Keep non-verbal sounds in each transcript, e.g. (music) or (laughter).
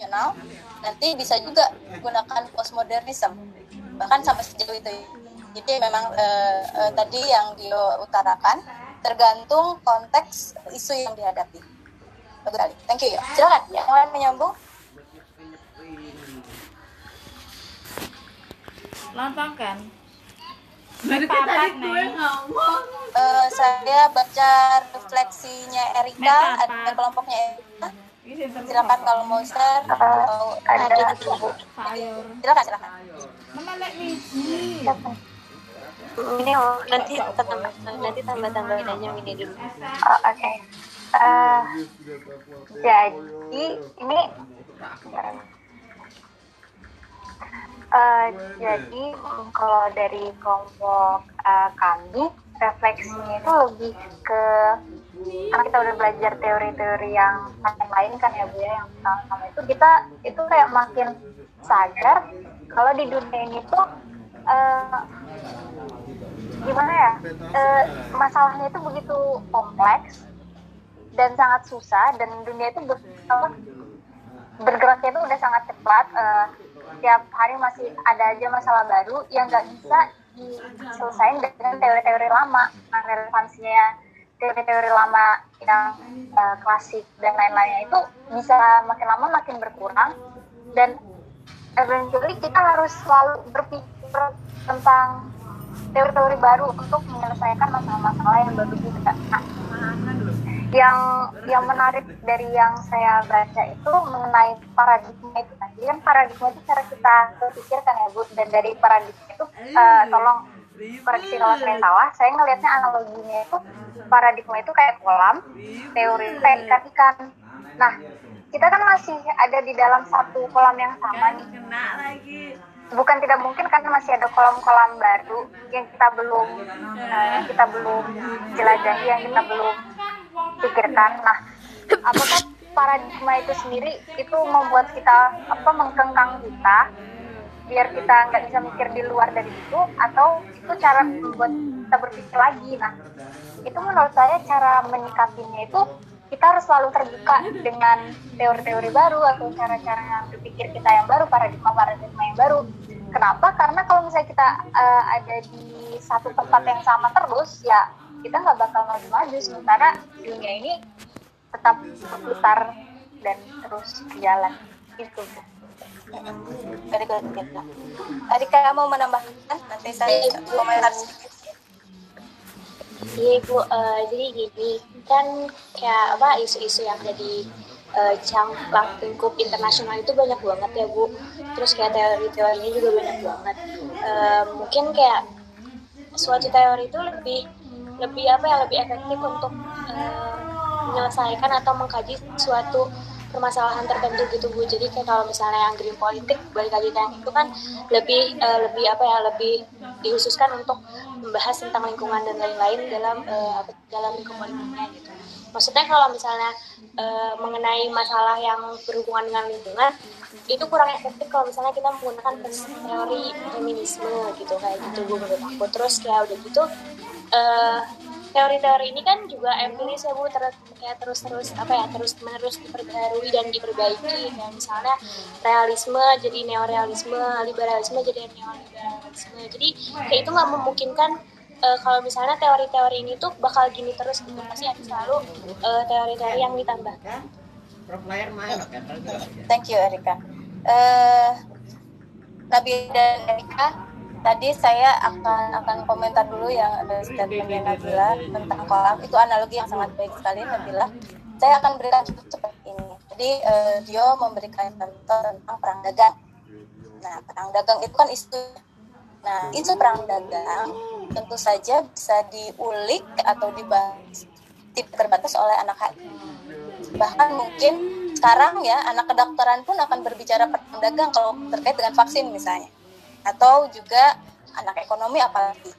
internasional nanti bisa juga gunakan postmodernism bahkan sampai sejauh itu. Jadi memang uh, uh, tadi yang dia utarakan tergantung konteks isu yang dihadapi. Bagus sekali. Thank you. Ya silakan yang lain menyambung? Kan Berarti tadi gue ngomong. Uh, saya baca refleksinya Erika, ada kelompoknya Erika. Silakan kalau mau share atau ada Silakan, silakan. Ini oh, nanti tambah nanti tambah tambahin aja ini dulu. Oh, Oke. Okay. Uh, jadi ini Uh, jadi kalau dari kelompok uh, kami refleksinya itu lebih ke karena kita udah belajar teori-teori yang lain kan ya bu ya yang sama itu. Kita itu kayak makin sadar kalau di dunia ini tuh uh, gimana ya uh, masalahnya itu begitu kompleks dan sangat susah dan dunia itu ber, bergeraknya itu udah sangat cepat uh, setiap hari masih ada aja masalah baru yang nggak bisa diselesaikan dengan teori-teori lama nah, relevansinya teori-teori lama yang uh, klasik dan lain-lainnya itu bisa makin lama makin berkurang dan eventually kita harus selalu berpikir tentang teori-teori baru untuk menyelesaikan masalah-masalah yang baru juga. Nah, yang yang menarik dari yang saya baca itu mengenai paradigma itu tadi kan paradigma itu cara kita berpikirkan ya Bu dan dari paradigma itu uh, tolong koreksi kalau saya salah saya ngelihatnya analoginya itu paradigma itu kayak kolam teori kayak ikan ikan nah kita kan masih ada di dalam satu kolam yang sama nih. bukan tidak mungkin karena masih ada kolam-kolam baru yang kita belum uh, yang kita belum jelajahi yang kita belum pikirkan. Nah apakah paradigma itu sendiri itu membuat kita apa mengkengkang kita? Biar kita nggak bisa mikir di luar dari itu atau itu cara membuat kita berpikir lagi. Nah itu menurut saya cara menyikapinya itu kita harus selalu terbuka dengan teori-teori baru atau cara-cara berpikir kita yang baru paradigma-paradigma yang baru. Kenapa? Karena kalau misalnya kita uh, ada di satu tempat yang sama terus ya kita nggak bakal maju-maju sementara dunia ini tetap berputar dan terus berjalan. Itu tadi kamu menambahkan nanti saya komentar sedikit Iya uh, jadi gini kan kayak apa isu-isu yang ada di uh, cangkang lingkup internasional itu banyak banget ya Bu. Terus kayak teori-teorinya juga banyak banget. Uh, mungkin kayak suatu teori itu lebih lebih apa ya lebih efektif untuk uh, menyelesaikan atau mengkaji suatu permasalahan tertentu gitu bu. Jadi kayak kalau misalnya yang green politik balik lagi yang itu kan lebih uh, lebih apa ya lebih dihususkan untuk membahas tentang lingkungan dan lain-lain dalam uh, dalam lingkup politiknya gitu. Maksudnya kalau misalnya uh, mengenai masalah yang berhubungan dengan lingkungan itu kurang efektif kalau misalnya kita menggunakan teori feminisme gitu kayak gitu bu menurut aku. Terus kayak udah gitu uh, teori-teori ini kan juga empiris ya bu ter kayak terus-terus apa ya terus menerus diperbarui dan diperbaiki. Kayak misalnya realisme jadi neorealisme liberalisme jadi neoliberalisme. Jadi kayak itu nggak memungkinkan uh, kalau misalnya teori-teori ini tuh bakal gini terus gitu. Pasti ada selalu teori-teori uh, yang ditambahkan thank you Erika. Uh, Nabi dan Erika tadi saya akan akan komentar dulu yang ada statementnya Nabila tentang kolam. Itu analogi yang sangat baik sekali Nabila. Saya akan berikan contoh seperti ini. Jadi uh, Dio memberikan contoh tentang perang dagang. Nah perang dagang itu kan isu. Nah isu perang dagang tentu saja bisa diulik atau dibahas tidak terbatas oleh anak HI bahkan mungkin sekarang ya anak kedokteran pun akan berbicara perang dagang kalau terkait dengan vaksin misalnya atau juga anak ekonomi apalagi.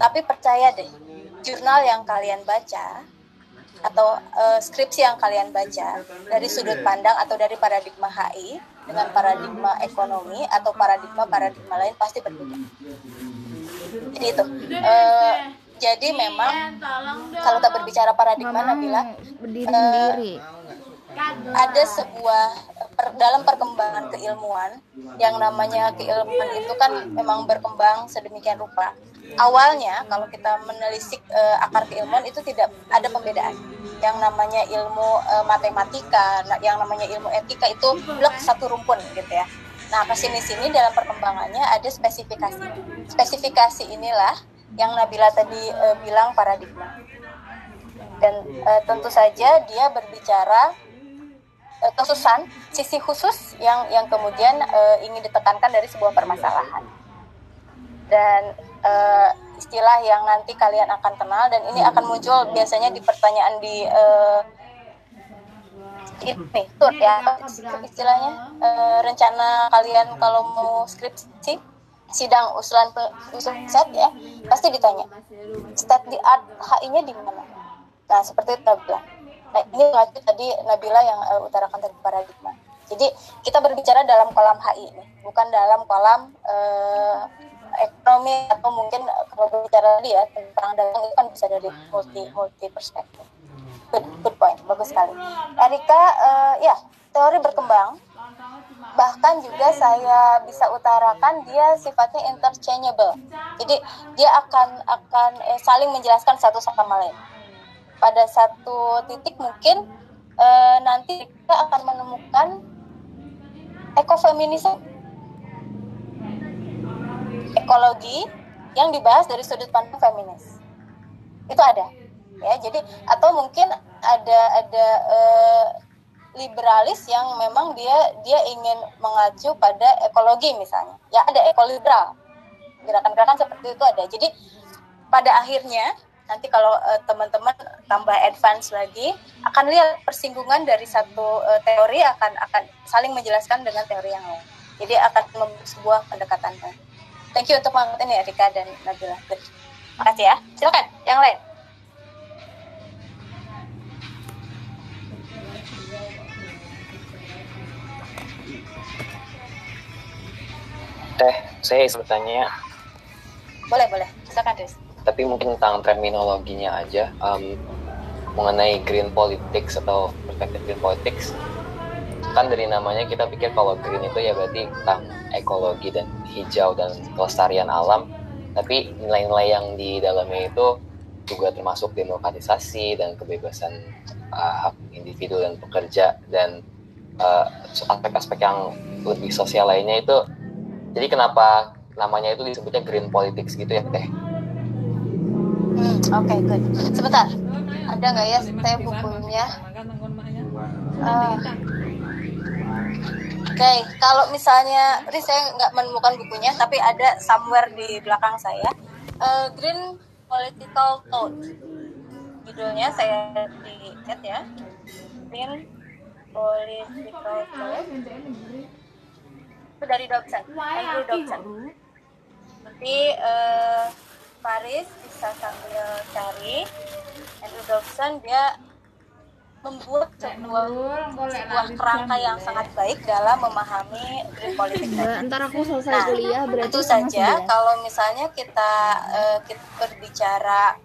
Tapi percaya deh, jurnal yang kalian baca atau uh, skripsi yang kalian baca dari sudut pandang atau dari paradigma HI dengan paradigma ekonomi atau paradigma paradigma lain pasti berbeda. Jadi itu. Uh, jadi memang kalau kita berbicara paradigma Nabila, uh, ada sebuah per dalam perkembangan keilmuan yang namanya keilmuan itu kan memang berkembang sedemikian rupa. Awalnya kalau kita menelisik uh, akar keilmuan itu tidak ada pembedaan. Yang namanya ilmu uh, matematika yang namanya ilmu etika itu blok satu rumpun gitu ya. Nah ke sini sini dalam perkembangannya ada spesifikasi. Spesifikasi inilah yang Nabila tadi uh, bilang paradigma. Dan uh, tentu saja dia berbicara uh, khususan sisi khusus yang yang kemudian uh, ingin ditekankan dari sebuah permasalahan. Dan uh, istilah yang nanti kalian akan kenal dan ini akan muncul biasanya di pertanyaan di uh, ini tur ya. Istilahnya uh, rencana kalian kalau mau skripsi sidang usulan usulan set ya pasti ditanya state di art HI-nya di mana? Nah, seperti itu Nabila. Nah, ini mengacu tadi Nabila yang uh, utarakan tadi paradigma. Jadi, kita berbicara dalam kolam HI ini, bukan dalam kolam uh, ekonomi atau mungkin kalau berbicara tadi ya tentang dagang itu kan bisa dari multi multi perspektif. Good, good point, bagus sekali. Erika, uh, ya teori berkembang. Bahkan juga saya bisa utarakan dia sifatnya interchangeable. Jadi dia akan akan eh, saling menjelaskan satu sama lain pada satu titik mungkin e, nanti kita akan menemukan ekofeminisme ekologi yang dibahas dari sudut pandang feminis. Itu ada. Ya jadi atau mungkin ada ada e, liberalis yang memang dia dia ingin mengacu pada ekologi misalnya. Ya ada ekoliberal. Gerakan-gerakan seperti itu ada. Jadi pada akhirnya nanti kalau uh, teman-teman tambah advance lagi akan lihat persinggungan dari satu uh, teori akan akan saling menjelaskan dengan teori yang lain. Jadi akan membuat sebuah pendekatan. Thank you untuk mengangkat ini Erika dan Nabila. Good. Makasih ya. Silakan yang lain. Teh, saya bertanya. Boleh, boleh. Silakan, Riz tapi mungkin tentang terminologinya aja um, mengenai green politics atau perspektif green politics. Kan dari namanya kita pikir kalau green itu ya berarti tentang ekologi dan hijau dan kelestarian alam. Tapi nilai-nilai yang di dalamnya itu juga termasuk demokratisasi dan kebebasan uh, hak individu dan pekerja dan uh, aspek-aspek uh, yang lebih sosial lainnya itu. Jadi kenapa namanya itu disebutnya green politics gitu ya teh Oke, okay, good. Sebentar. Ada nggak ya saya bukunya? Uh, Oke, okay. kalau misalnya, ini saya nggak menemukan bukunya, tapi ada somewhere di belakang saya. Uh, Green Political Code. Judulnya saya di chat ya. Green Political Code. Itu dari Dobson, Andrew Dobson. Nanti uh, Paris bisa sambil cari. Andrew Dobson dia membuat sebuah, sebuah kerangka yang sangat baik dalam memahami green politik. Ntar aku selesai nah, kuliah berarti tentu saja. kalau misalnya kita uh, kita berbicara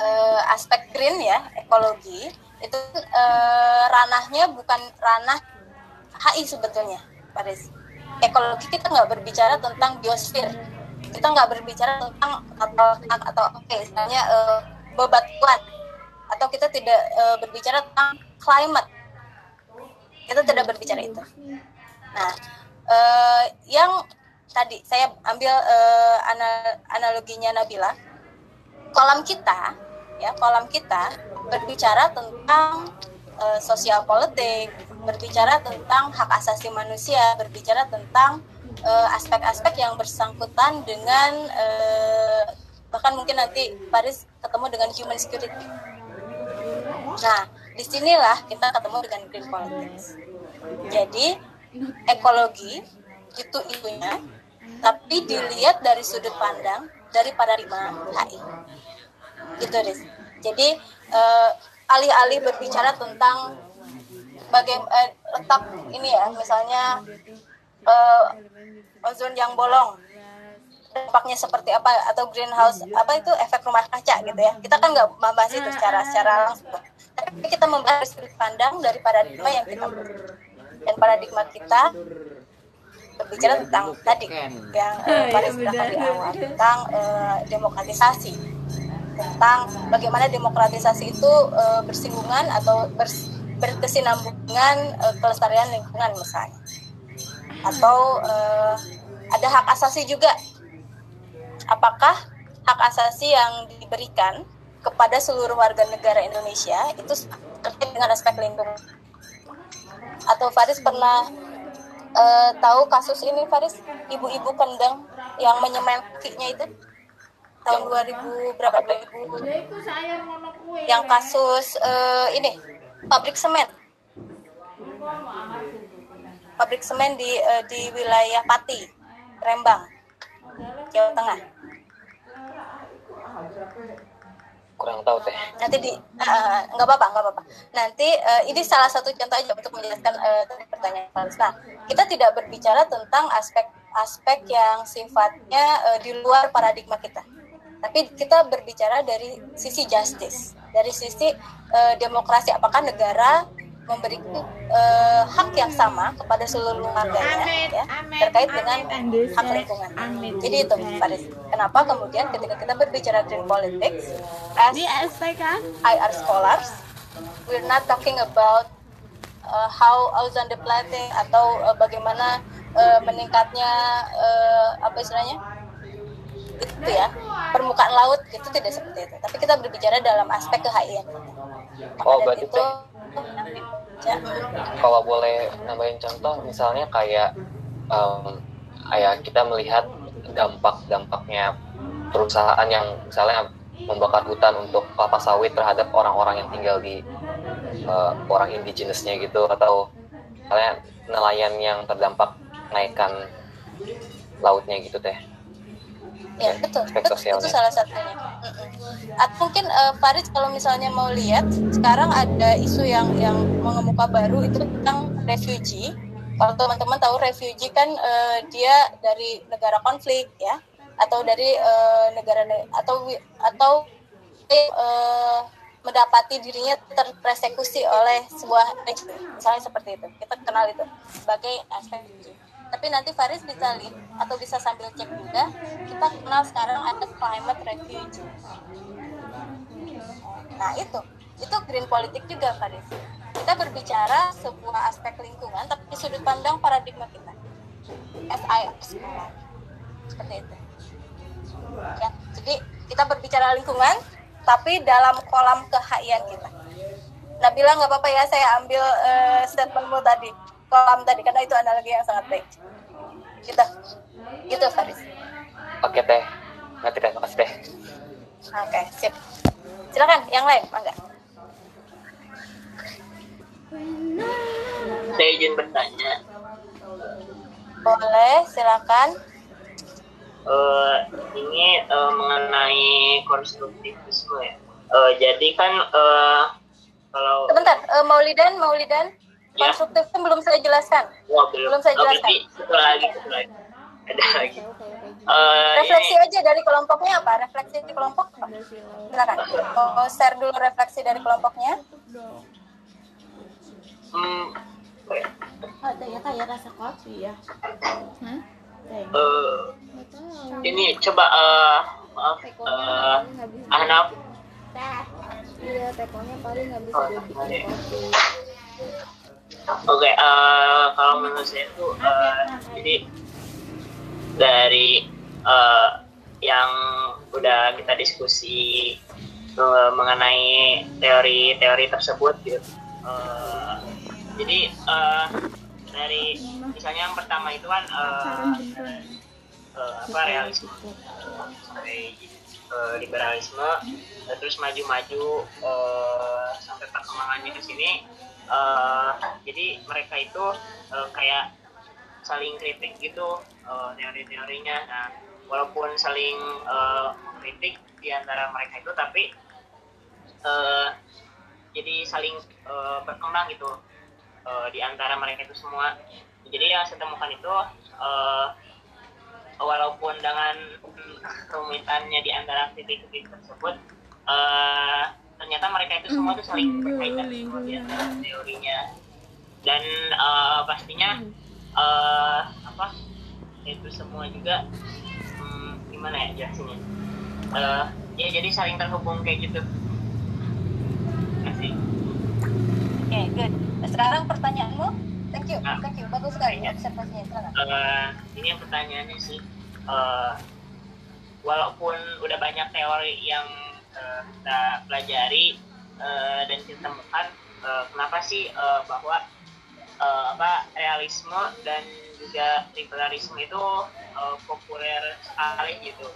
uh, aspek green ya ekologi itu uh, ranahnya bukan ranah HI sebetulnya Paris. Ekologi kita nggak berbicara tentang biosfer kita nggak berbicara tentang atau atau oke okay, misalnya uh, bebatuan. Atau kita tidak uh, berbicara tentang climate. Kita tidak berbicara itu. Nah uh, yang tadi saya ambil uh, analoginya Nabila. Kolam kita ya kolam kita berbicara tentang uh, sosial politik berbicara tentang hak asasi manusia berbicara tentang Eh, aspek-aspek uh, yang bersangkutan dengan uh, bahkan mungkin nanti Paris ketemu dengan human security. Nah, di sinilah kita ketemu dengan green politics. Jadi ekologi itu itunya, tapi dilihat dari sudut pandang dari paradigma HI. Gitu, Riz. Jadi uh, alih-alih berbicara tentang bagaimana uh, letak ini ya, misalnya uh, ozon yang bolong. Dampaknya seperti apa atau greenhouse apa itu efek rumah kaca gitu ya. Kita kan nggak membahas itu secara secara langsung. Tapi kita membahas sudut pandang dari paradigma yang kita dan paradigma kita berbicara tentang (laughs) tadi yang uh, Paris bilang di awal tentang uh, demokratisasi. Tentang bagaimana demokratisasi itu uh, bersinggungan atau bers, berkesinambungan uh, kelestarian lingkungan misalnya atau uh, ada hak asasi juga. Apakah hak asasi yang diberikan kepada seluruh warga negara Indonesia itu terkait dengan aspek lingkungan? Atau Faris pernah uh, tahu kasus ini Faris? Ibu-ibu kendang yang menyemen kakinya itu? Tahun 2000 berapa? 2000 yang kasus uh, ini pabrik semen pabrik semen di uh, di wilayah Pati Rembang Jawa Tengah kurang tahu teh nanti di uh, nggak apa-apa nggak apa-apa nanti uh, ini salah satu contoh aja untuk menjelaskan uh, pertanyaan Faris. Nah kita tidak berbicara tentang aspek-aspek yang sifatnya uh, di luar paradigma kita, tapi kita berbicara dari sisi justice, dari sisi uh, demokrasi. Apakah negara memberikan uh, hak yang sama kepada seluruh warganya ya terkait dengan hak lingkungan. Jadi itu Faris. Kenapa kemudian ketika kita berbicara green politics as IR scholars we're not talking about uh, how ozone depleting atau uh, bagaimana uh, meningkatnya uh, apa istilahnya itu ya permukaan laut itu tidak seperti itu tapi kita berbicara dalam aspek kehayan oh berarti itu. Kalau boleh nambahin contoh misalnya kayak um, kayak kita melihat dampak-dampaknya perusahaan yang misalnya membakar hutan untuk kelapa sawit terhadap orang-orang yang tinggal di uh, orang indigenusnya gitu atau misalnya nelayan yang terdampak naikkan lautnya gitu teh ya betul. betul itu salah satunya. Atau mungkin uh, Farid kalau misalnya mau lihat sekarang ada isu yang yang mengemuka baru itu tentang refugee. Kalau teman-teman tahu refugee kan uh, dia dari negara konflik ya. Atau dari uh, negara atau atau uh, mendapati dirinya terpersekusi oleh sebuah misalnya seperti itu. Kita kenal itu sebagai aspek tapi nanti Faris bisa lihat atau bisa sambil cek juga kita kenal sekarang ada climate refugee nah itu. Itu green politik juga Faris. Kita berbicara sebuah aspek lingkungan tapi sudut pandang paradigma kita. SIS seperti itu. Ya jadi kita berbicara lingkungan tapi dalam kolam kehakian kita. Nabila nggak apa-apa ya saya ambil uh, statementmu tadi kolam tadi karena itu analogi yang sangat baik. Kita gitu Faris. Oke teh. Ngerti teh. Makasih teh. Oke sip. Silakan yang lain mangga saya izin bertanya. Boleh silakan. Uh, ini uh, mengenai konstruktivisme ya. Uh, jadi kan uh, kalau sebentar uh, Maulidan Maulidan. Konstruktif kan belum saya jelaskan. Wah, belum. belum saya jelaskan. Oh, satu lagi satu lagi. Ada lagi. uh, refleksi ini... aja dari kelompoknya apa? Refleksi di kelompok apa? Silakan. Oh, share dulu refleksi dari kelompoknya. Hmm, ada ya kayak rasa kopi ya. Hmm? uh, ini coba uh, maaf uh, Ahnaf iya tekonya paling nggak bisa oh, kopi Oke, uh, kalau menurut saya itu uh, jadi dari uh, yang udah kita diskusi uh, mengenai teori-teori tersebut gitu. Uh, jadi uh, dari misalnya yang pertama itu kan uh, uh, apa realisme, sampai uh, liberalisme, terus maju-maju uh, sampai perkembangannya ke sini uh, jadi mereka itu uh, kayak saling kritik gitu uh, teori-teorinya. Nah walaupun saling uh, kritik di antara mereka itu tapi uh, jadi saling uh, berkembang gitu uh, di antara mereka itu semua. Jadi yang saya temukan itu uh, walaupun dengan kerumitannya di antara kritik-kritik tersebut uh, ternyata mereka itu semua tuh saling berkaitan antara teorinya dan uh, pastinya uh, apa itu semua juga hmm, gimana ya jelasinnya uh, ya jadi saling terhubung kayak gitu kasih Oke, good. Sekarang pertanyaanmu? Thank you, Ah. thank you. Bagus sekali Iya. observasinya. Silakan. Eh, ini yang pertanyaannya sih eh, walaupun udah banyak teori yang eh, kita pelajari eh, dan kita temukan eh, kenapa sih eh, bahwa eh, apa realisme dan juga liberalisme itu eh, populer sekali gitu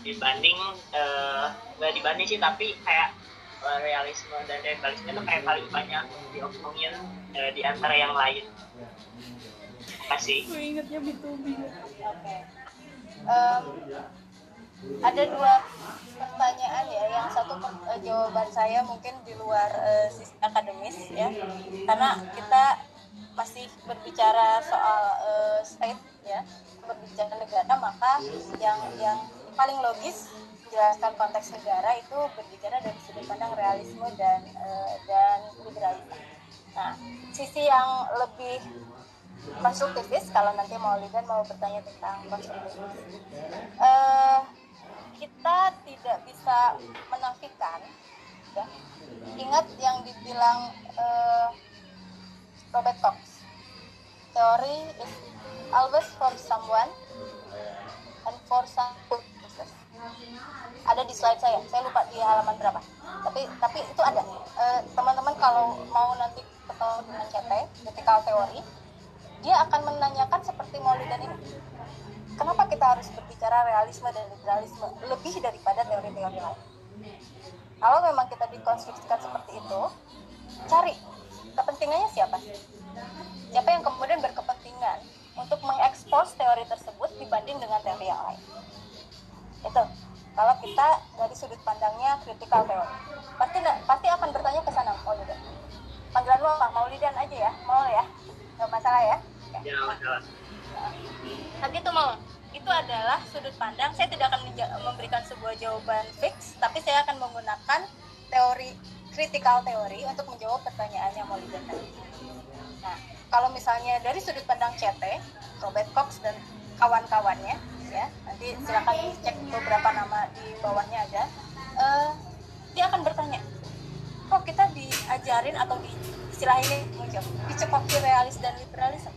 dibanding eh, nggak dibanding sih tapi kayak realisme dan liberalisme itu kayak paling banyak diomongin eh, di antara yang lain Terima kasih Gue ingetnya B2B. Oke. Em, ada dua pertanyaan ya. Yang satu eh, jawaban saya mungkin di luar sisi akademis ya, karena kita masih berbicara soal eh, state ya, berbicara negara, maka yang yang paling logis jelaskan konteks negara itu berbicara dari sudut pandang realisme dan eh, dan liberalisme. Nah, sisi yang lebih konstruktivis kalau nanti mau lidan mau bertanya tentang konstruktivis Eh, kita tidak bisa menafikan ya. Ingat yang dibilang eh, Robert Cox. Teori is always for someone and for some purposes. Ada di slide saya saya lupa di halaman berapa. Tapi tapi itu ada. Eh, teman-teman kalau mau nanti ketemu dengan CT critical teori dia akan menanyakan seperti Maulidan ini kenapa kita harus berbicara realisme dan liberalisme lebih daripada teori-teori lain? Kalau memang kita dikonstruksikan seperti itu cari kepentingannya siapa? Siapa yang kemudian berkepentingan untuk mengekspos teori tersebut dibanding dengan teori yang lain? Itu. Kalau kita dari sudut pandangnya kritikal teori. Pasti pasti akan bertanya ke sana Maulidan panggilan lu apa? Maulidan aja ya? Mau ya? Nggak masalah ya? Ya masalah. Nah gitu mau itu adalah sudut pandang. Saya tidak akan memberikan sebuah jawaban fix, tapi saya akan menggunakan teori critical teori untuk menjawab pertanyaannya Maulidan tadi. Nah, kalau misalnya dari sudut pandang CT, Robert Cox dan kawan-kawannya, ya nanti silakan cek beberapa nama di bawahnya ada. Eh, dia akan bertanya, kok kita diajarin atau di istilah ini muncul dicekoki realis dan liberalisme?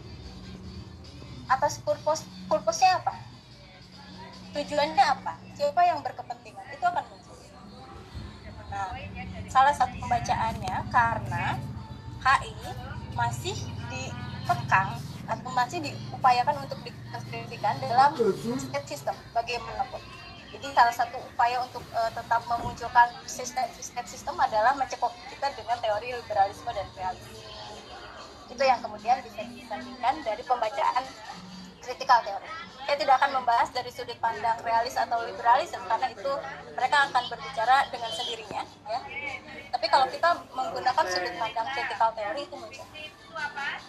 atas purpose purpose-nya apa tujuannya apa? Siapa yang berkepentingan itu akan muncul nah salah satu pembacaannya karena HI masih dikekang atau masih diupayakan untuk dikonstruksikan dalam state system bagaimanapun. Jadi salah satu upaya untuk eh, tetap memunculkan sistem system adalah mencekok kita dengan teori liberalisme dan realisme. Itu yang kemudian bisa disandingkan dari pembacaan critical teori. Saya tidak akan membahas dari sudut pandang realis atau liberalis karena itu mereka akan berbicara dengan sendirinya, ya. Tapi kalau kita menggunakan sudut pandang critical teori itu muncul.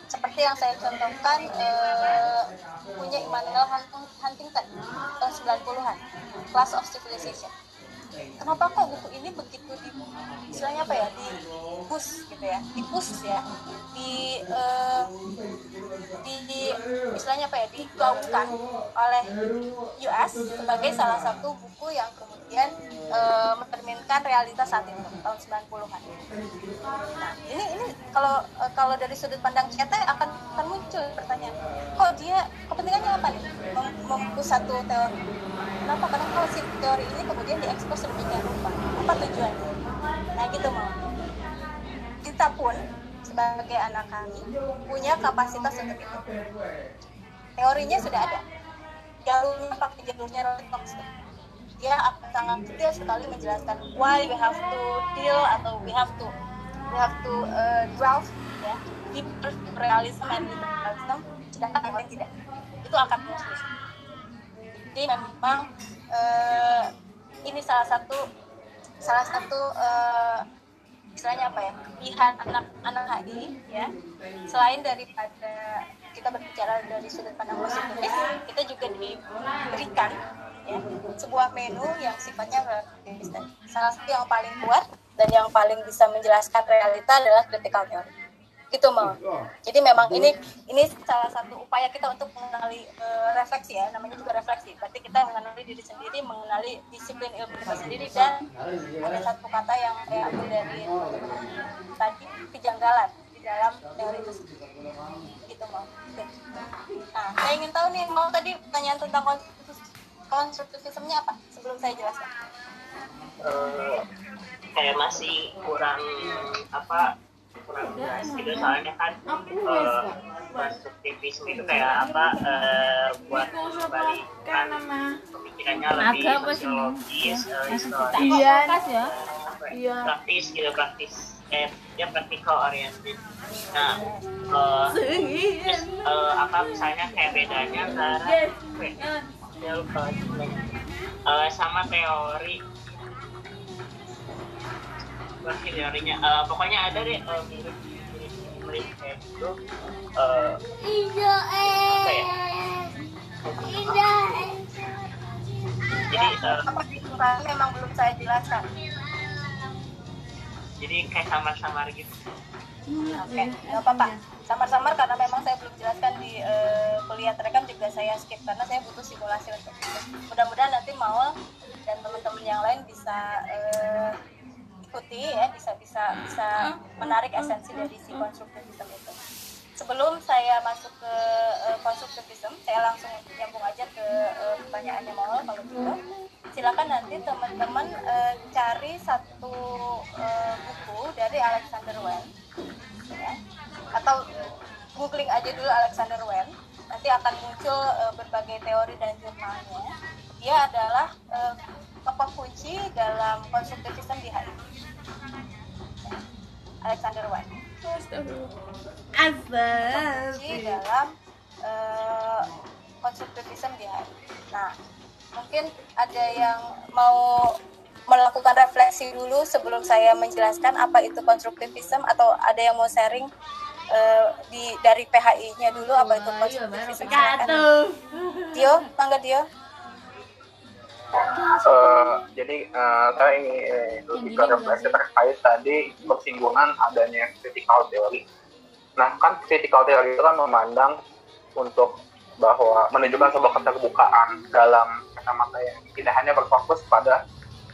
Seperti yang saya contohkan eh, punya Immanuel Hunt- Huntington tahun 90-an, Class of Civilization kenapa kok buku ini begitu di istilahnya apa ya di push gitu ya di push ya di, eh, di, di istilahnya apa ya digaungkan oleh US sebagai salah satu buku yang kemudian eh, mencerminkan realitas saat itu tahun 90-an. Nah, ini ini kalau eh, kalau dari sudut pandang CT akan akan muncul pertanyaan, kok dia kepentingannya apa nih mem- mempush satu teori? Kenapa? Karena kalau si teori ini kemudian diekspos sedemikian rupa, apa tujuannya? Nah gitu mau. Kita pun sebagai anak kami punya kapasitas untuk itu. Teorinya sudah ada. Jalurnya pakai jalurnya tuh. Dia akan sangat detail sekali menjelaskan why we have to deal atau we have to we have to uh, delve ya deeper realism and liberalism sedangkan yang lain tidak itu akan muncul jadi memang eh, ini salah satu salah satu eh, istilahnya apa ya pilihan anak anak HI ya. Selain daripada kita berbicara dari sudut pandang positif kita juga diberikan ya sebuah menu yang sifatnya salah satu yang paling kuat dan yang paling bisa menjelaskan realita adalah critical theory gitu mau jadi memang ini ini salah satu upaya kita untuk mengenali uh, refleksi ya. Namanya juga refleksi. Berarti kita mengenali diri sendiri mengenali disiplin ilmu kita sendiri dan ada satu kata yang saya ambil dari tadi kejanggalan di dalam teori itu sendiri gitu mau nah saya ingin tahu nih mau tadi pertanyaan tentang konstruktivismenya apa? Sebelum saya jelaskan. Uh, kayak masih kurang apa kurang jelas gitu soalnya kan uh, konstruktivisme itu kayak apa uh, buat kembali kan pemikirannya lebih sosiologis uh, historis Iya. ya? Iya. praktis gitu praktis eh ya practical oriented. Nah uh, terus uh, apa misalnya kayak bedanya antara ya lupa uh, sama teori masih teorinya uh, pokoknya ada deh uh, mirip mirip mirip kayak gitu. Uh, iya apa ya? Iya jadi uh, apa memang belum saya jelaskan. Jadi kayak samar-samar gitu. Oke, nggak apa-apa. Samar-samar karena memang saya belum jelaskan di uh, kuliah terekam juga saya skip karena saya butuh simulasi untuk itu. Mudah-mudahan nanti mau dan teman-teman yang lain bisa uh, ikuti ya, bisa bisa bisa menarik esensi dari si konstruktivisme itu. Sebelum saya masuk ke uh, konstruktivisme, saya langsung nyambung aja ke uh, pertanyaannya mau kalau gitu. Silakan nanti teman-teman uh, cari satu uh, buku dari Alexander Wen ya. atau googling aja dulu Alexander Wen nanti akan muncul uh, berbagai teori dan jurnalnya dia adalah uh, tokoh kunci dalam konstruktivisme di HI Alexander Wen kunci dalam uh, konstruktivisme di HI nah mungkin ada yang mau melakukan refleksi dulu sebelum saya menjelaskan apa itu konstruktivisme atau ada yang mau sharing uh, di dari PHI-nya dulu apa itu konstruktivisme. Dio, mangga Dio. Uh, jadi uh, saya eh, lebih ke refleksi terkait tadi persinggungan adanya critical theory. Nah kan critical theory itu kan memandang untuk bahwa menunjukkan sebuah keterbukaan dalam kacamata yang tidak hanya berfokus pada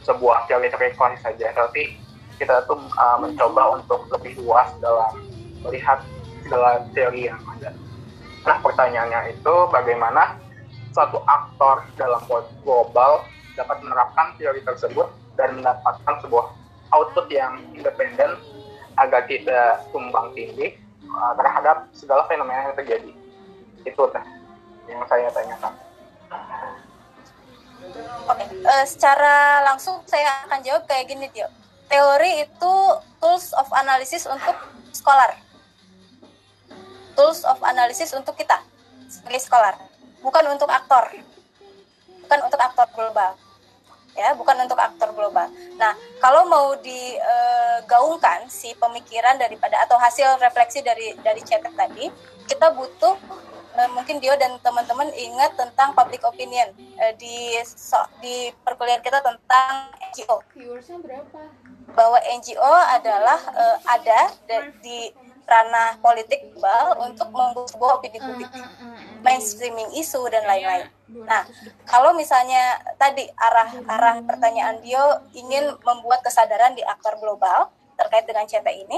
sebuah teori teori saja, tapi kita tuh uh, mencoba untuk lebih luas dalam melihat segala teori yang ada. Nah pertanyaannya itu bagaimana satu aktor dalam politik global dapat menerapkan teori tersebut dan mendapatkan sebuah output yang independen agar tidak tumbang tindih uh, terhadap segala fenomena yang terjadi. Itu teh yang saya tanyakan. Oke, uh, secara langsung saya akan jawab kayak gini, Tio. Teori itu tools of analysis untuk scholar. Tools of analysis untuk kita sebagai scholar, bukan untuk aktor. Bukan untuk aktor global. Ya, bukan untuk aktor global. Nah, kalau mau digaungkan si pemikiran daripada atau hasil refleksi dari dari cetek tadi, kita butuh uh, mungkin Dio dan teman-teman ingat tentang public opinion uh, di so, di perkuliahan kita tentang NGO. viewersnya berapa Bahwa NGO adalah ada di ranah politik global untuk membuat sebuah opini publik, mainstreaming isu dan lain-lain. Nah, kalau misalnya tadi arah arah pertanyaan Dio ingin membuat kesadaran di aktor global terkait dengan CT ini,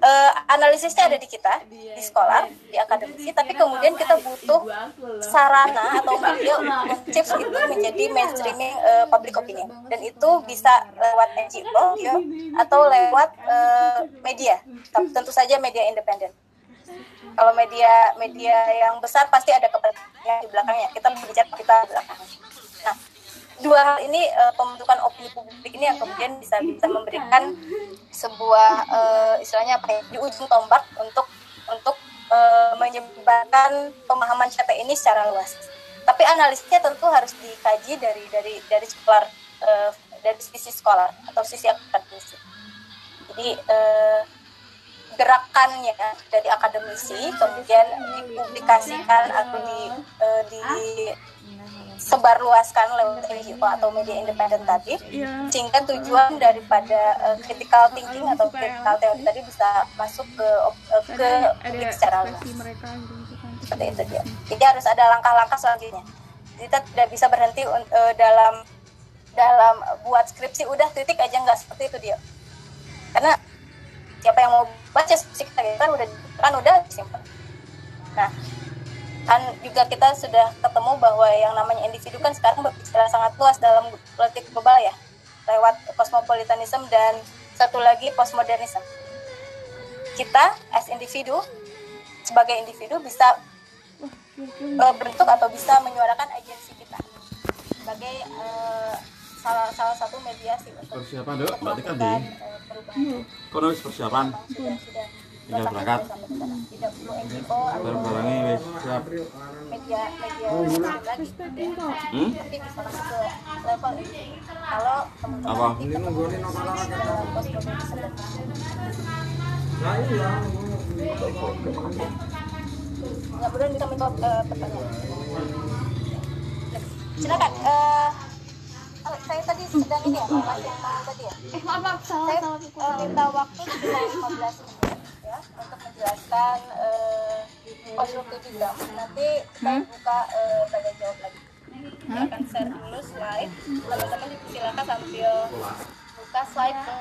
eh, analisisnya ada di kita di sekolah di akademisi tapi kemudian kita butuh sarana atau (laughs) media untuk chips itu menjadi mainstreaming eh, public opinion. dan itu bisa lewat NGO atau lewat eh, media. Tentu saja media independen kalau media media yang besar pasti ada kepentingan di belakangnya kita berbicara kita di belakangnya nah dua hal ini eh, pembentukan opini publik ini yang kemudian bisa bisa memberikan sebuah eh, istilahnya apa ya di ujung tombak untuk untuk eh, menyebarkan pemahaman CT ini secara luas. Tapi analisisnya tentu harus dikaji dari dari dari sekolah eh, dari sisi sekolah atau sisi akademisi. Jadi eh, gerakannya dari akademisi kemudian dipublikasikan atau di eh, di disebarluaskan lewat NGO atau media independen tadi sehingga tujuan daripada uh, critical thinking atau critical theory tadi bisa masuk ke uh, ke publik secara luas seperti itu dia. Jadi harus ada langkah-langkah selanjutnya. Kita tidak bisa berhenti eh, dalam dalam buat skripsi udah titik aja nggak seperti itu dia. Karena siapa yang mau baca kita kan udah kan udah simpan. Nah, kan juga kita sudah ketemu bahwa yang namanya individu kan sekarang berbicara sangat luas dalam politik global ya lewat cosmopolitanism dan satu lagi postmodernism. Kita as individu sebagai individu bisa uh, atau bisa menyuarakan agensi kita sebagai uh, salah salah satu mediasi untuk Persiapan dok, Mbak Tika di. uh, perubahan. Kono wis persiapan. Tinggal berangkat. tidak perlu NGO atau Barang-barangnya wis siap. media media lain lagi. Hmm? tapi bisa masuk ke level ini. Kalau teman-teman. Apa? nggak eh, pertanyaan. Silakan eh oh, saya tadi sedang ini ya mau ngasih tahu tadi ya? Eh maaf maaf salah saya salah eh, minta waktu sekitar 15 menit ya untuk menjelaskan eh, konstruktivism nanti saya buka eh, tanya jawab lagi. Saya akan share dulu slide. Teman-teman silakan sambil buka slide ke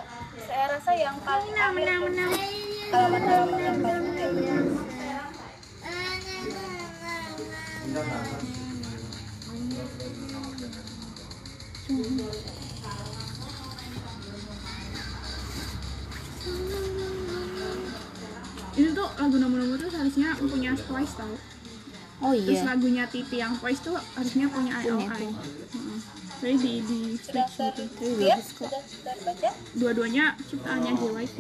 saya rasa yang paling akhir halaman-halaman yang paling akhir Ini tuh lagu nomor-nomor tuh harusnya punya Twice tau. Oh Terus iya. lagunya Titi yang Twice tuh harusnya punya IOI. Heeh. Jadi di di gitu. share lihat sudah sudah baca Dua-duanya ciptaannya JYP.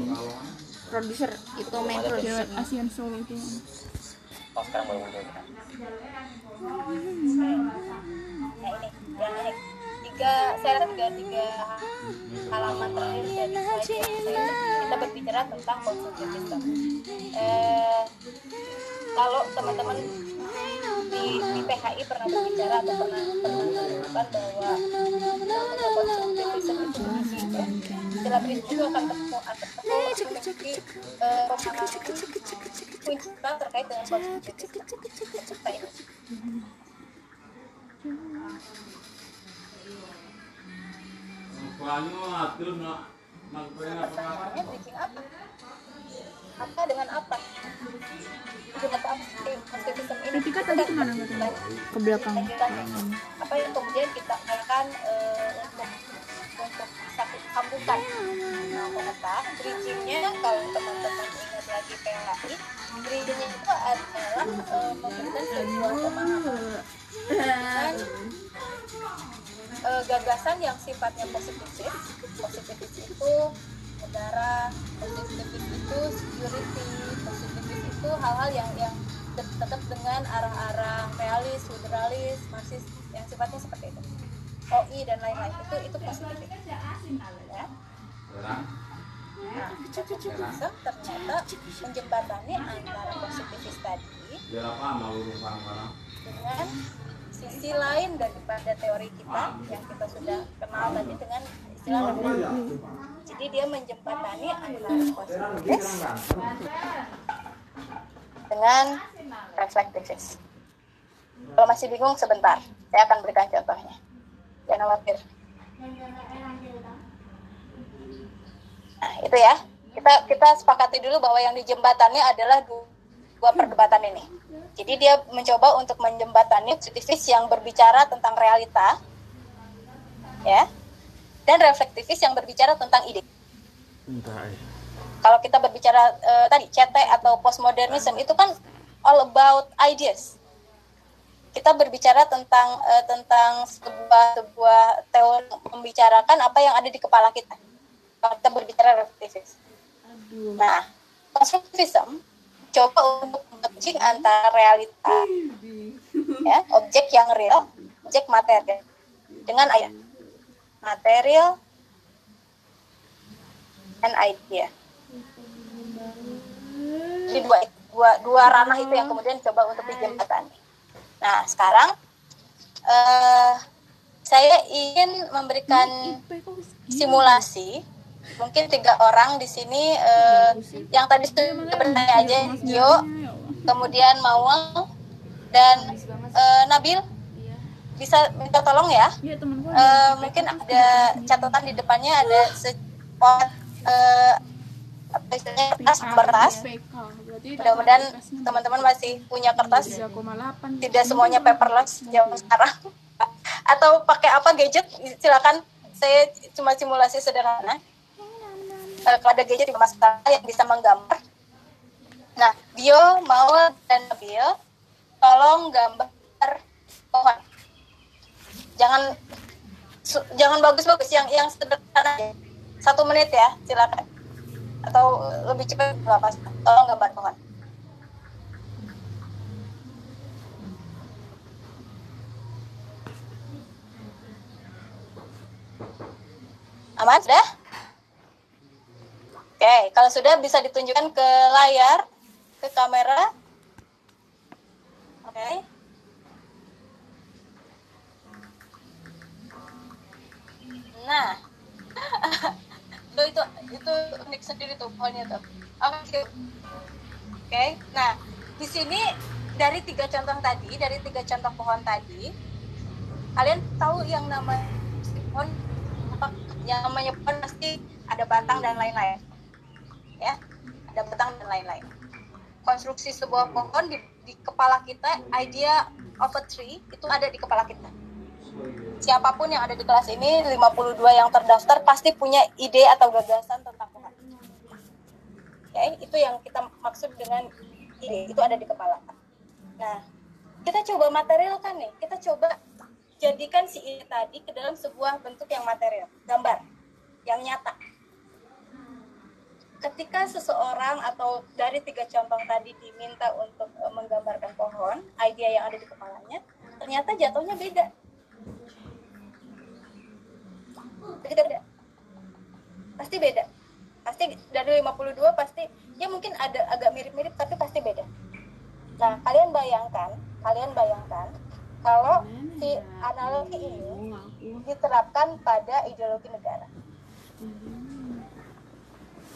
Produser itu main produser. Asian Soul itu. Oh sekarang baru muncul. nah ini yang ini tiga saya rasa tiga tiga halaman terakhir dari saya kita berbicara tentang konstruktivisme eh, kalau teman-teman di, di PHI pernah berbicara atau pernah pernah menemukan bahwa konstruktivisme itu berisiko istilah berisiko akan ketemu akan ketemu eh, terkait dengan konstruktivisme Kita ini. Banyu atur nak. Nak pengen pertanyaannya bridging apa? Apa dengan apa? Dengan apa? Ketika tadi ke mana katanya? Ke belakang. Apa? Yang kemudian kita akan eh, untuk untuk satu sambungkan nah ternyata bridgingnya kalau teman-teman ingat lagi PLAI bridgingnya itu adalah eh, memberikan sebuah pemahaman eh, gagasan yang sifatnya positif positifis itu negara positifis itu security positifis itu hal-hal yang yang tet- tetap dengan arah-arah realis liberalis marxis yang sifatnya seperti itu. OI dan lain-lain itu itu positif. Ya. Nah positivism ternyata menjembatani antara positivis tadi dengan sisi lain daripada teori kita yang kita sudah kenal tadi dengan istilah reflektivis. Jadi dia menjembatani antara positivis dengan reflektivis. Kalau masih bingung sebentar, saya akan berikan contohnya. Jangan khawatir. Nah, itu ya. Kita kita sepakati dulu bahwa yang dijembatannya adalah dua, dua perdebatan ini. Jadi dia mencoba untuk menjembatani positivis yang berbicara tentang realita, ya, dan reflektivis yang berbicara tentang ide. Entah eh. Kalau kita berbicara eh, tadi CT atau postmodernism itu kan all about ideas. Kita berbicara tentang eh, tentang sebuah sebuah teori membicarakan apa yang ada di kepala kita. Kalau kita berbicara reflektivis. Nah, konstruktivism coba untuk matching antara realita ya objek yang real objek material dengan idea material and idea. Jadi dua dua dua ranah itu yang kemudian coba untuk dijembatani. Nah sekarang eh, saya ingin memberikan simulasi mungkin tiga orang di sini eh, yang tadi sudah bertanya aja Gio kemudian Mawang dan eh, Nabil. Bisa minta tolong ya? Eh, mungkin ada catatan di depannya ada sepot eh, apa istilahnya kertas kertas mudah-mudahan teman-teman masih punya kertas. tidak semuanya paperless zaman sekarang. (laughs) Atau pakai apa gadget? Silakan. Saya cuma simulasi sederhana Eh, kalau ada gadget tidak masalah yang bisa menggambar. Nah Bio mau dan Nabil tolong gambar pohon. Jangan jangan bagus-bagus yang yang sederhana aja. satu menit ya silakan. Atau lebih cepat nggak apa tolong gambar pohon. Aman sudah oke kalau sudah bisa ditunjukkan ke layar ke kamera. Oke. Nah. (laughs) Itu itu itu unik sendiri tuh pohonnya tuh. Oke oke nah di sini dari tiga contoh tadi dari tiga contoh pohon tadi kalian tahu yang namanya pohon yang namanya pohon pasti ada batang dan lain-lain ada batang dan lain-lain. Konstruksi sebuah pohon di, di kepala kita idea of a tree itu ada di kepala kita. Siapa pun yang ada di kelas ini 52 yang terdaftar pasti punya ide atau gagasan tentang pohon. Oke itu yang kita maksud dengan ide itu ada di kepala. Nah kita coba materialkan nih. Kita coba jadikan si ide tadi ke dalam sebuah bentuk yang material gambar yang nyata ketika seseorang atau dari tiga contoh tadi diminta untuk eh, menggambarkan pohon ide yang ada di kepalanya ternyata jatuhnya beda. Beda beda pasti beda. Pasti dari 52 pasti ya mungkin ada agak mirip-mirip tapi pasti beda. Nah kalian bayangkan kalian bayangkan kalau si analogi ini diterapkan pada ideologi negara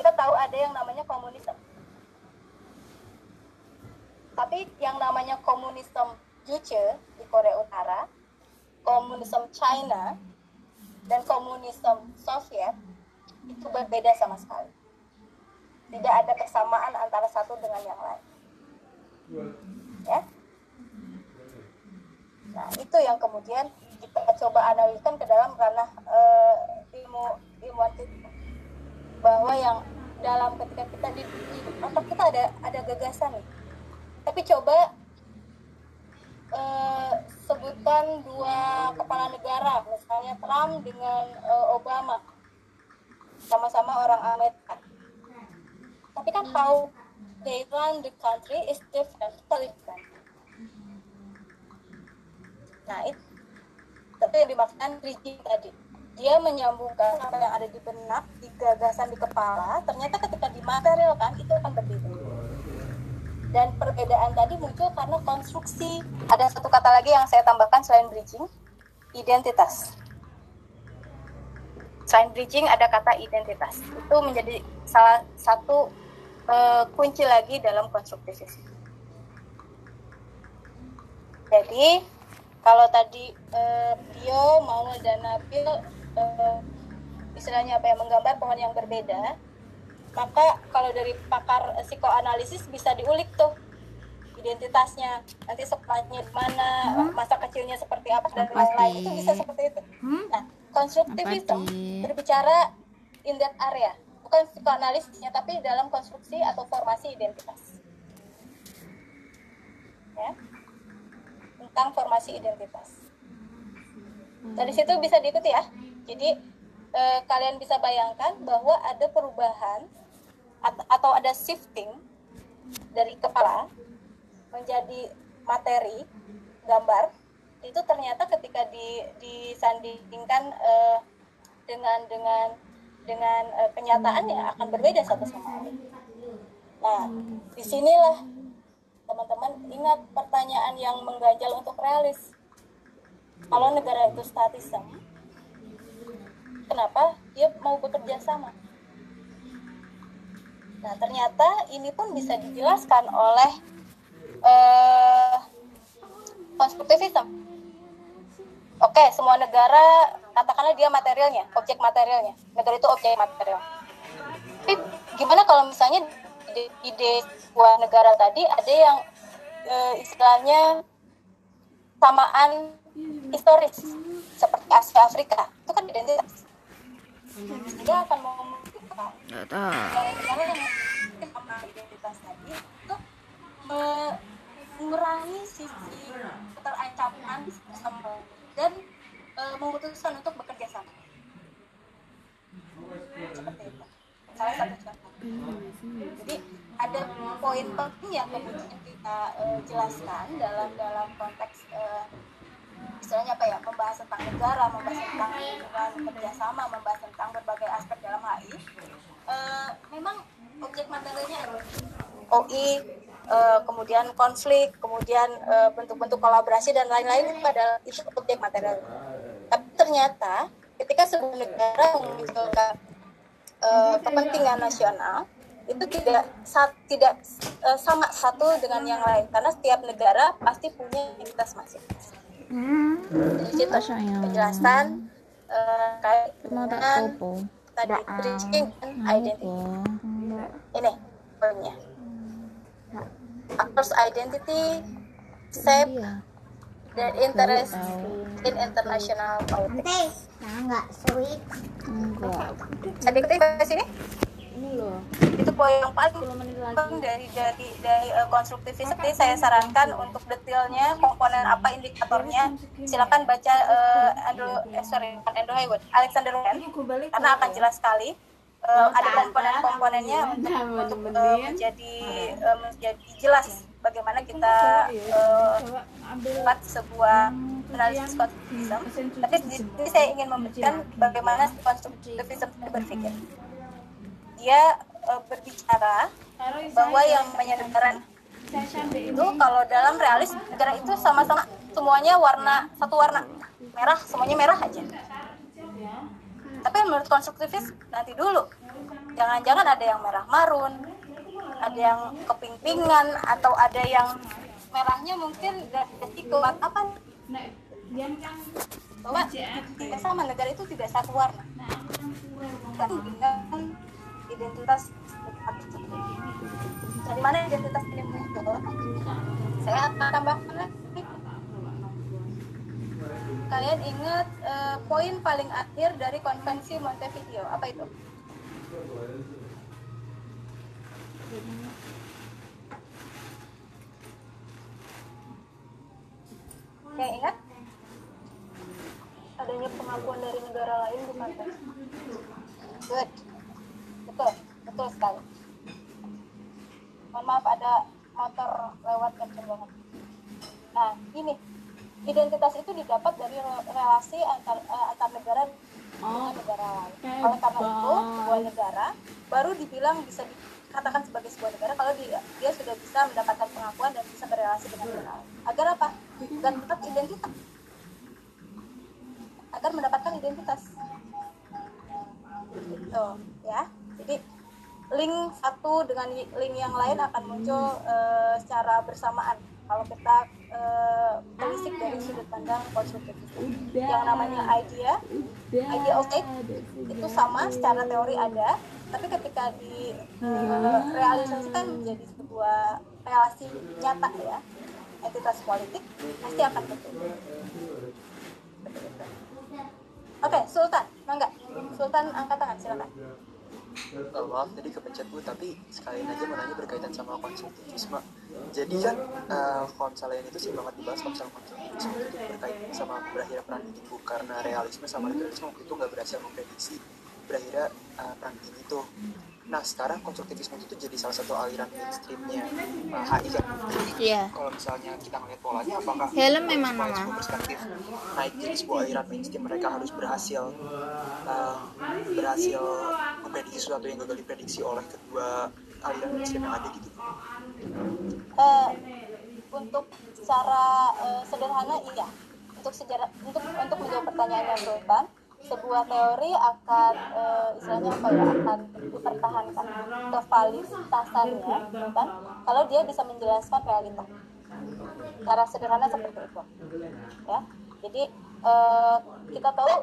kita tahu ada yang namanya komunisme tapi yang namanya komunisme Juche di Korea Utara komunisme China dan komunisme Soviet itu berbeda sama sekali. Tidak ada kesamaan antara satu dengan yang lain. Ya. Nah, itu yang kemudian kita coba analikan ke dalam ranah eh, ilmu ilmuwan. Bahwa yang dalam ketika kita di, kita ada ada gagasan nih. Tapi coba eh, sebutkan dua kepala negara, misalnya Trump dengan eh, Obama, sama-sama orang Amerika. Tapi kan how they run the country is different, totally different. Nah, itu tapi yang dimaksudkan bridging tadi. Dia menyambungkan apa yang ada di benak, di gagasan di kepala, ternyata ketika dimaterialkan itu akan berbeda dan perbedaan tadi muncul karena konstruksi. Ada satu kata lagi yang saya tambahkan selain bridging, identitas. Selain bridging ada kata identitas. Itu menjadi salah satu eh, kunci lagi dalam konstruktivisme. Jadi kalau tadi eh, Bio, Maul dan Nabil eh, istilahnya apa ya menggambar pohon yang berbeda, maka kalau dari pakar psikoanalisis bisa diulik tuh identitasnya. Nanti sekolahnya di mana masa kecilnya seperti apa dan lain-lain. Itu bisa seperti itu. Nah konstruktivisme berbicara in that area. Bukan psikoanalisisnya tapi dalam konstruksi atau formasi identitas. Ya. Tentang formasi identitas. Dari situ bisa diikuti ya jadi eh, kalian bisa bayangkan bahwa ada perubahan at- atau ada shifting dari kepala menjadi materi gambar itu ternyata ketika di, disandingkan eh, dengan dengan dengan eh, kenyataannya akan berbeda satu sama lain. Nah, di sinilah teman-teman ingat pertanyaan yang mengganjal untuk realis. kalau negara itu statism kenapa dia mau bekerja sama? Nah ternyata ini pun bisa dijelaskan oleh eh, konstruktivism oke semua negara katakanlah dia materialnya objek materialnya. Negara itu objek material. Tapi gimana kalau misalnya ide, ide sebuah negara tadi ada yang eh, istilahnya samaan historis seperti Asia Afrika. Itu kan identitas dia akan membuka negara-negara yang sama identitas tadi itu mengurangi sisi keterancaman sama dan eh, memutuskan untuk bekerja sama. Seperti itu. Salah satu contoh. Jadi ada poin penting yang kemudian kita eh, jelaskan dalam dalam konteks eh, istilahnya apa ya membahas tentang negara membahas tentang lingkungan kerjasama membahas tentang berbagai aspek dalam HI Eh, memang objek materialnya ada OI eh, kemudian konflik kemudian eh, bentuk-bentuk kolaborasi dan lain-lain itu adalah itu objek material. Tapi ternyata ketika sebuah negara memunculkan eh, kepentingan nasional itu tidak tidak eh, sama satu dengan yang lain. Karena setiap negara pasti punya identitas masing-masing. Dari situ penjelasan eh, kait dengan tadi bridging dan identity. Ini poinnya. Actors identity shape their interest in international politics. Nah, enggak sweet. Ada ikutin ke sini? Itu poin yang paling penting dari dari dari uh, konstruktivisme. Jadi saya sarankan untuk detailnya komponen apa indikatornya silakan baca uh, Andrew eh, sorry Andrew Haywood Alexander Wen karena akan jelas sekali uh, ada komponen-komponennya untuk, untuk uh, menjadi uh, menjadi jelas bagaimana kita uh, buat sebuah analisis konstruktivisme. Tapi di sini saya ingin memberikan bagaimana konstruktivisme itu berpikir. Dia uh, berbicara bahwa yang negara itu kalau dalam realis negara itu sama-sama semuanya warna satu warna. Merah semuanya merah aja. Tapi menurut konstruktivis nanti dulu. Jangan-jangan ada yang merah marun ada yang keping-pingan atau ada yang merahnya mungkin dari kuat apa? Bahwa sama negara itu tidak satu warna. Kan identitas dari mana identitas ini muncul? Saya akan tambahkan lagi. Kalian ingat eh, poin paling akhir dari konvensi Montevideo apa itu? Yang ingat? Adanya pengakuan dari negara lain bukan good betul betul sekali. Mohon maaf ada motor lewat kenceng banget nah ini. Identitas itu didapat dari re- relasi antar eh, antar negara dengan negara lain. oleh karena itu sebuah negara baru dibilang bisa dikatakan sebagai sebuah negara kalau dia dia sudah bisa mendapatkan pengakuan dan bisa berrelasi dengan negara lain. Agar apa? Agar tetap identitas. Agar mendapatkan identitas. Gitu ya jadi link satu dengan link yang lain akan muncul eh, secara bersamaan. Kalau kita eh, melisik dari sudut pandang konstruktivisme yang namanya idea idea of it itu sama secara teori ada. Tapi ketika di eh, realisasikan menjadi sebuah relasi nyata ya entitas politik pasti akan betul. Oke, Sultan, mangga. Sultan angkat tangan, silakan. Oh, maaf tadi kepencet bu tapi sekalian aja mau nanya berkaitan sama konstruktivisme jadi kan uh, tuh sih banget dibahas misalnya konstruktivisme itu berkaitan sama berakhirnya perang dingin bu karena realisme sama liberalisme waktu itu nggak berhasil memprediksi berakhirnya uh, perang dingin itu nah sekarang konstruktivisme itu tuh jadi salah satu aliran mainstreamnya uh, HI kan Iya. kalau misalnya kita ngeliat polanya apakah Helm memang nama. perspektif naik jadi sebuah aliran mainstream mereka harus berhasil uh, berhasil memprediksi sesuatu yang gagal diprediksi oleh kedua aliran mainstream yang ada gitu Eh, untuk secara eh, sederhana iya untuk sejarah untuk untuk menjawab pertanyaan yang Sultan sebuah teori akan uh, istilahnya apa ya akan dipertahankan kevaliditasannya kan? Kalau dia bisa menjelaskan realita. Cara sederhana seperti itu ya. Jadi uh, kita tahu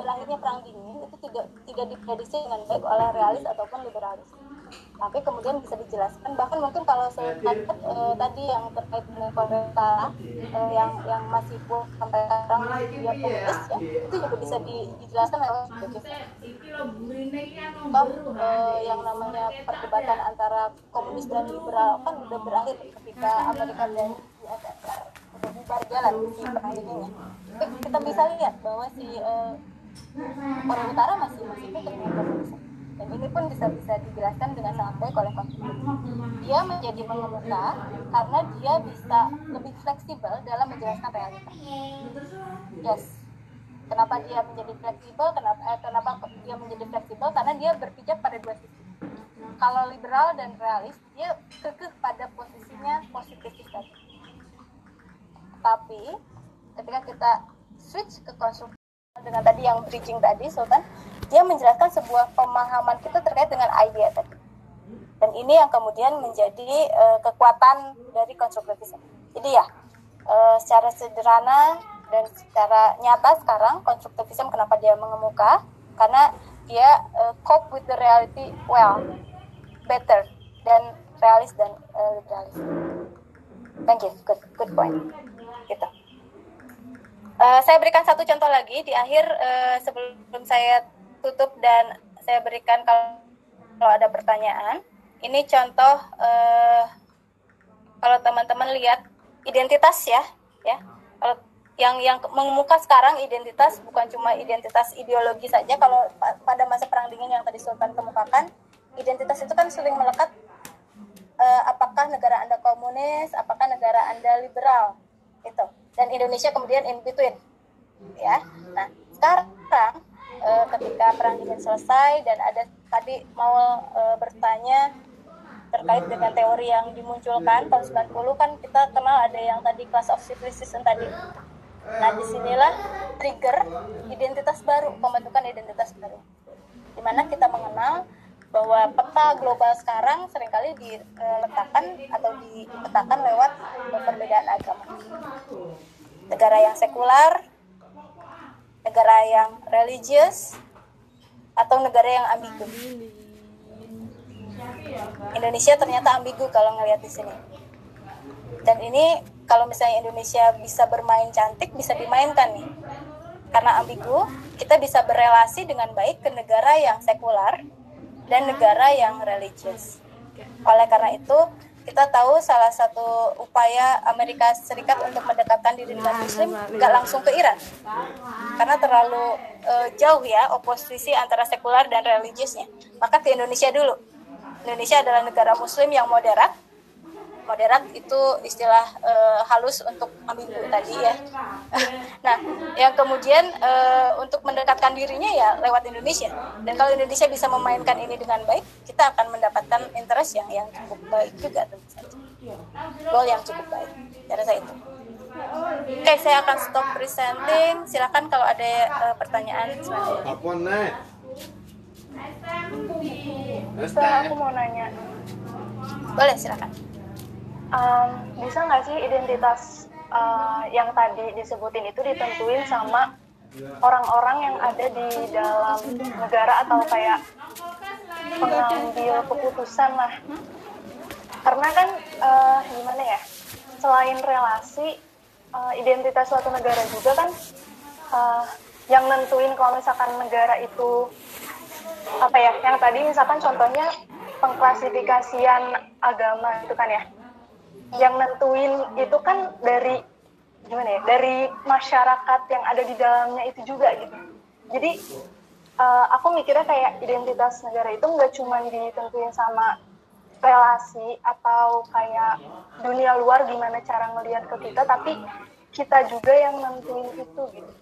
berakhirnya perang dingin itu tidak tidak diprediksi dengan baik oleh realis ataupun liberalis tapi kemudian bisa dijelaskan. Bahkan mungkin kalau saya uh, tadi yang terkait dengan pemerintah uh, yang yang masih pun sampai sekarang dia komunis ya itu juga bisa di, dijelaskan lewat sebagai uh, yang namanya perdebatan antara komunis dan liberal kan udah berakhir ketika Amerika dan USSR udah bubar jalan di perang kita bisa lihat bahwa si uh, Korea Utara masih masih komunis dan ini pun bisa bisa dijelaskan dengan sangat baik oleh konstitusi. Dia menjadi mengemuka karena dia bisa lebih fleksibel dalam menjelaskan realita. Yes. Kenapa dia menjadi fleksibel? Kenapa eh, kenapa dia menjadi fleksibel? Karena dia berpijak pada dua sisi. Kalau liberal dan realis, dia kekeh pada posisinya positifis tadi. Tapi ketika kita switch ke konstruksi dengan tadi yang bridging tadi, Sultan, dia menjelaskan sebuah pemahaman kita terkait dengan idea tadi. Dan ini yang kemudian menjadi uh, kekuatan dari konstruktivisme. Jadi ya, uh, secara sederhana dan secara nyata sekarang konstruktivisme kenapa dia mengemuka? Karena dia uh, cope with the reality well, better dan realis dan uh, liberalis. Thank you, good, good point. Gitu. Uh, saya berikan satu contoh lagi di akhir uh, sebelum saya tutup dan saya berikan kalau, kalau ada pertanyaan. Ini contoh uh, kalau teman-teman lihat identitas ya, ya. Kalau yang yang mengemuka sekarang identitas bukan cuma identitas ideologi saja. Kalau pada masa perang dingin yang tadi Sultan kemukakan, identitas itu kan sering melekat uh, apakah negara Anda komunis, apakah negara Anda liberal. Itu. Dan Indonesia kemudian in between. Ya. Nah, sekarang e, ketika perang dingin selesai dan ada tadi mau e, bertanya terkait dengan teori yang dimunculkan tahun 90 kan kita kenal ada yang tadi class of civilization tadi. Nah di sinilah trigger identitas baru, pembentukan identitas baru. Di mana kita mengenal bahwa peta global sekarang sering kali diletakkan atau dipetakan lewat perbedaan agama. Negara yang sekular, negara yang religius atau negara yang ambigu. Indonesia ternyata ambigu kalau ngelihat di sini. Dan ini kalau misalnya Indonesia bisa bermain cantik bisa dimainkan nih. Karena ambigu, kita bisa berelasi dengan baik ke negara yang sekular dan negara yang religius. Oleh karena itu, kita tahu salah satu upaya Amerika Serikat untuk mendekatkan diri dengan Muslim nggak langsung ke Iran. Karena terlalu uh, jauh ya oposisi antara sekular dan religiusnya. Maka ke Indonesia dulu. Indonesia adalah negara Muslim yang moderat moderat itu istilah uh, halus untuk ambigu tadi ya. (laughs) nah, yang kemudian uh, untuk mendekatkan dirinya ya lewat Indonesia. Dan kalau Indonesia bisa memainkan ini dengan baik, kita akan mendapatkan interest yang yang cukup baik juga tentu saja. Goal yang cukup baik. Saya rasa itu. Oke, okay, saya akan stop presenting. Silakan kalau ada uh, pertanyaan selanjutnya. Apa nih? aku mau nanya. Boleh, silakan um, bisa nggak sih identitas uh, yang tadi disebutin itu ditentuin sama orang-orang yang ada di dalam negara atau kayak pengambil keputusan lah? Karena kan uh, gimana ya selain relasi uh, identitas suatu negara juga kan uh, yang nentuin kalau misalkan negara itu apa ya yang tadi misalkan contohnya pengklasifikasian agama itu kan ya yang nentuin itu kan dari gimana ya dari masyarakat yang ada di dalamnya itu juga gitu. Jadi uh, aku mikirnya kayak identitas negara itu nggak cuma ditentuin sama relasi atau kayak dunia luar gimana cara ngelihat ke kita tapi kita juga yang nentuin itu gitu.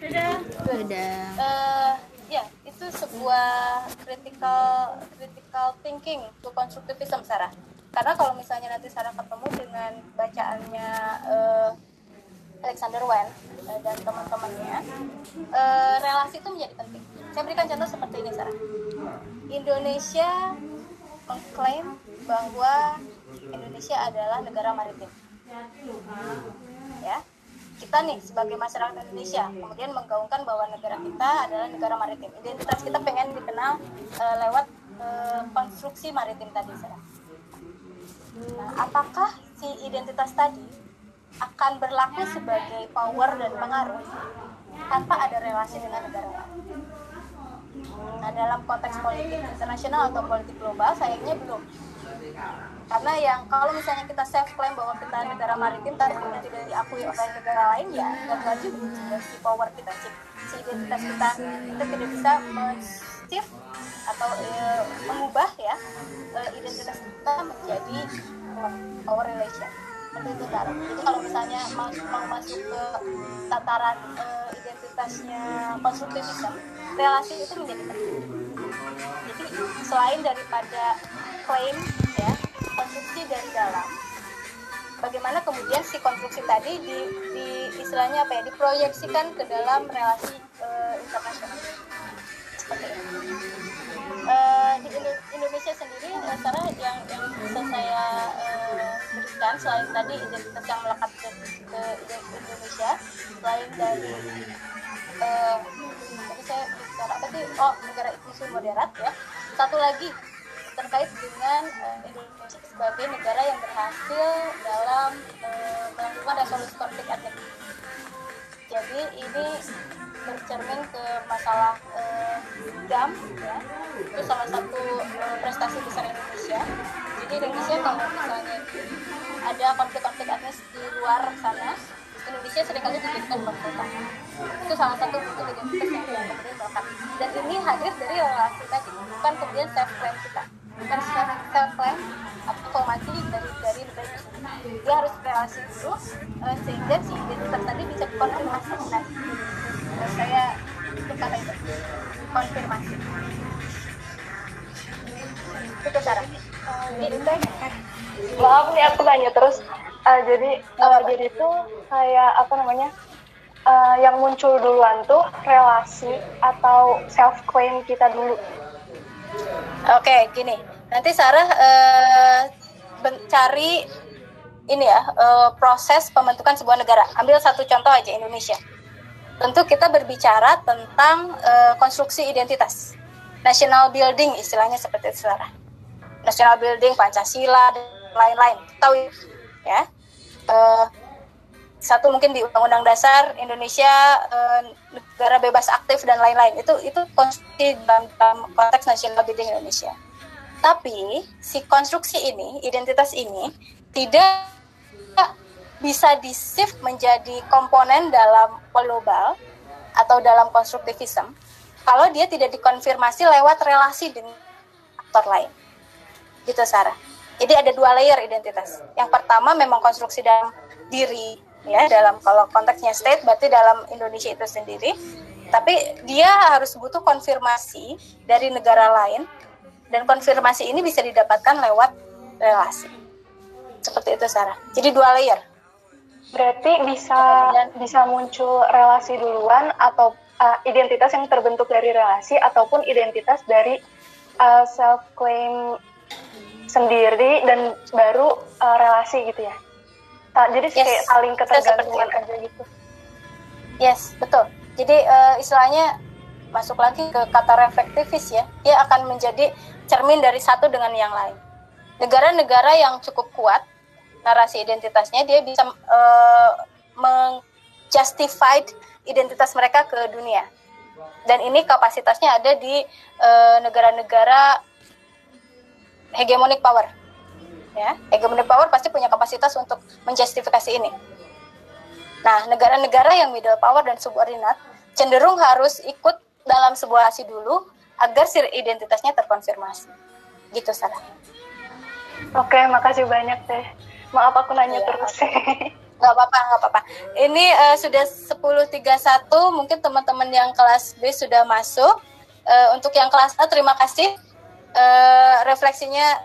Sudah sudah uh, ya itu sebuah critical critical thinking to constructivism Sarah karena kalau misalnya nanti Sarah ketemu dengan bacaannya uh, Alexander Wen uh, dan teman-temannya uh, relasi itu menjadi penting. Saya berikan contoh seperti ini Sarah. Indonesia mengklaim bahwa Indonesia adalah negara maritim. Ya, kita nih sebagai masyarakat Indonesia kemudian menggaungkan bahwa negara kita adalah negara maritim. Identitas kita pengen dikenal uh, lewat uh, konstruksi maritim tadi, Sarah. Nah, apakah si identitas tadi akan berlaku sebagai power dan pengaruh tanpa ada relasi dengan negara lain? Nah, dalam konteks politik internasional atau politik global, sayangnya belum. Karena yang kalau misalnya kita self claim bahwa kita negara maritim tapi kemudian tidak diakui oleh negara lain ya gagal juga si power kita si, identitas kita kita tidak bisa shift atau e, mengubah ya e, identitas kita menjadi power relation seperti itu. Jadi kalau misalnya mau, mau masuk ke tataran e, identitasnya konstruktivisme, relasi itu menjadi penting. Jadi selain daripada klaim ya konstruksi dari dalam, bagaimana kemudian si konstruksi tadi di, di istilahnya apa ya diproyeksikan ke dalam relasi e, internasional. Uh, di Indonesia sendiri Sarah yang yang bisa saya uh, berikan selain tadi identitas yang melekat ke, ke Indonesia selain dari uh, tadi saya bicara apa sih? Oh negara muslim moderat ya. Satu lagi terkait dengan uh, Indonesia sebagai negara yang berhasil dalam uh, melakukan resolusi konflik etnik jadi ini bercermin ke masalah ya. Itu salah satu uh, prestasi besar Indonesia. Jadi Indonesia kalau misalnya ada konflik-konflik etnis di luar sana Indonesia sering kali dijadikan konsultan itu salah satu bentuk identitas yang melekat dan ini hadir dari relasi tadi bukan kemudian self claim kita. Bukan self claim atau formasi dari dari itu dia harus relasi dulu uh, sehingga si identitas tadi bisa dikonfirmasi. Nah saya itu kata itu konfirmasi. Itu cara. Maaf nih aku tanya terus. Uh, jadi uh, jadi itu kayak apa namanya uh, yang muncul duluan tuh relasi atau self claim kita dulu. Oke okay, gini. Nanti Sarah uh, cari ini ya uh, proses pembentukan sebuah negara. Ambil satu contoh aja Indonesia tentu kita berbicara tentang uh, konstruksi identitas. National building istilahnya seperti itu Sarah national building Pancasila dan lain-lain. Tahu ya? Uh, satu mungkin di Undang-Undang Dasar Indonesia uh, negara bebas aktif dan lain-lain. Itu itu konstruksi dalam, dalam konteks national building Indonesia. Tapi si konstruksi ini identitas ini tidak bisa di shift menjadi komponen dalam global atau dalam konstruktivisme kalau dia tidak dikonfirmasi lewat relasi dengan aktor lain. Gitu Sarah. Jadi ada dua layer identitas. Yang pertama memang konstruksi dalam diri ya dalam kalau konteksnya state berarti dalam Indonesia itu sendiri. Tapi dia harus butuh konfirmasi dari negara lain dan konfirmasi ini bisa didapatkan lewat relasi. Seperti itu Sarah. Jadi dua layer berarti bisa bisa muncul relasi duluan atau uh, identitas yang terbentuk dari relasi ataupun identitas dari uh, self claim sendiri dan baru uh, relasi gitu ya. Jadi yes. kayak saling ketergantungan aja gitu. Yes, betul. Jadi uh, istilahnya masuk lagi ke kata reflektivis ya. Dia akan menjadi cermin dari satu dengan yang lain. Negara-negara yang cukup kuat narasi identitasnya dia bisa uh, menjustified identitas mereka ke dunia. Dan ini kapasitasnya ada di negara-negara uh, hegemonic power. Ya, hegemonic power pasti punya kapasitas untuk menjustifikasi ini. Nah, negara-negara yang middle power dan subordinat cenderung harus ikut dalam sebuah aksi dulu agar si identitasnya terkonfirmasi. Gitu, Sarah. Oke, makasih banyak teh. Maaf aku nanya ya, terus. (laughs) Gak apa-apa, gak apa-apa. Ini uh, sudah 10.31, mungkin teman-teman yang kelas B sudah masuk. Uh, untuk yang kelas A, terima kasih uh, refleksinya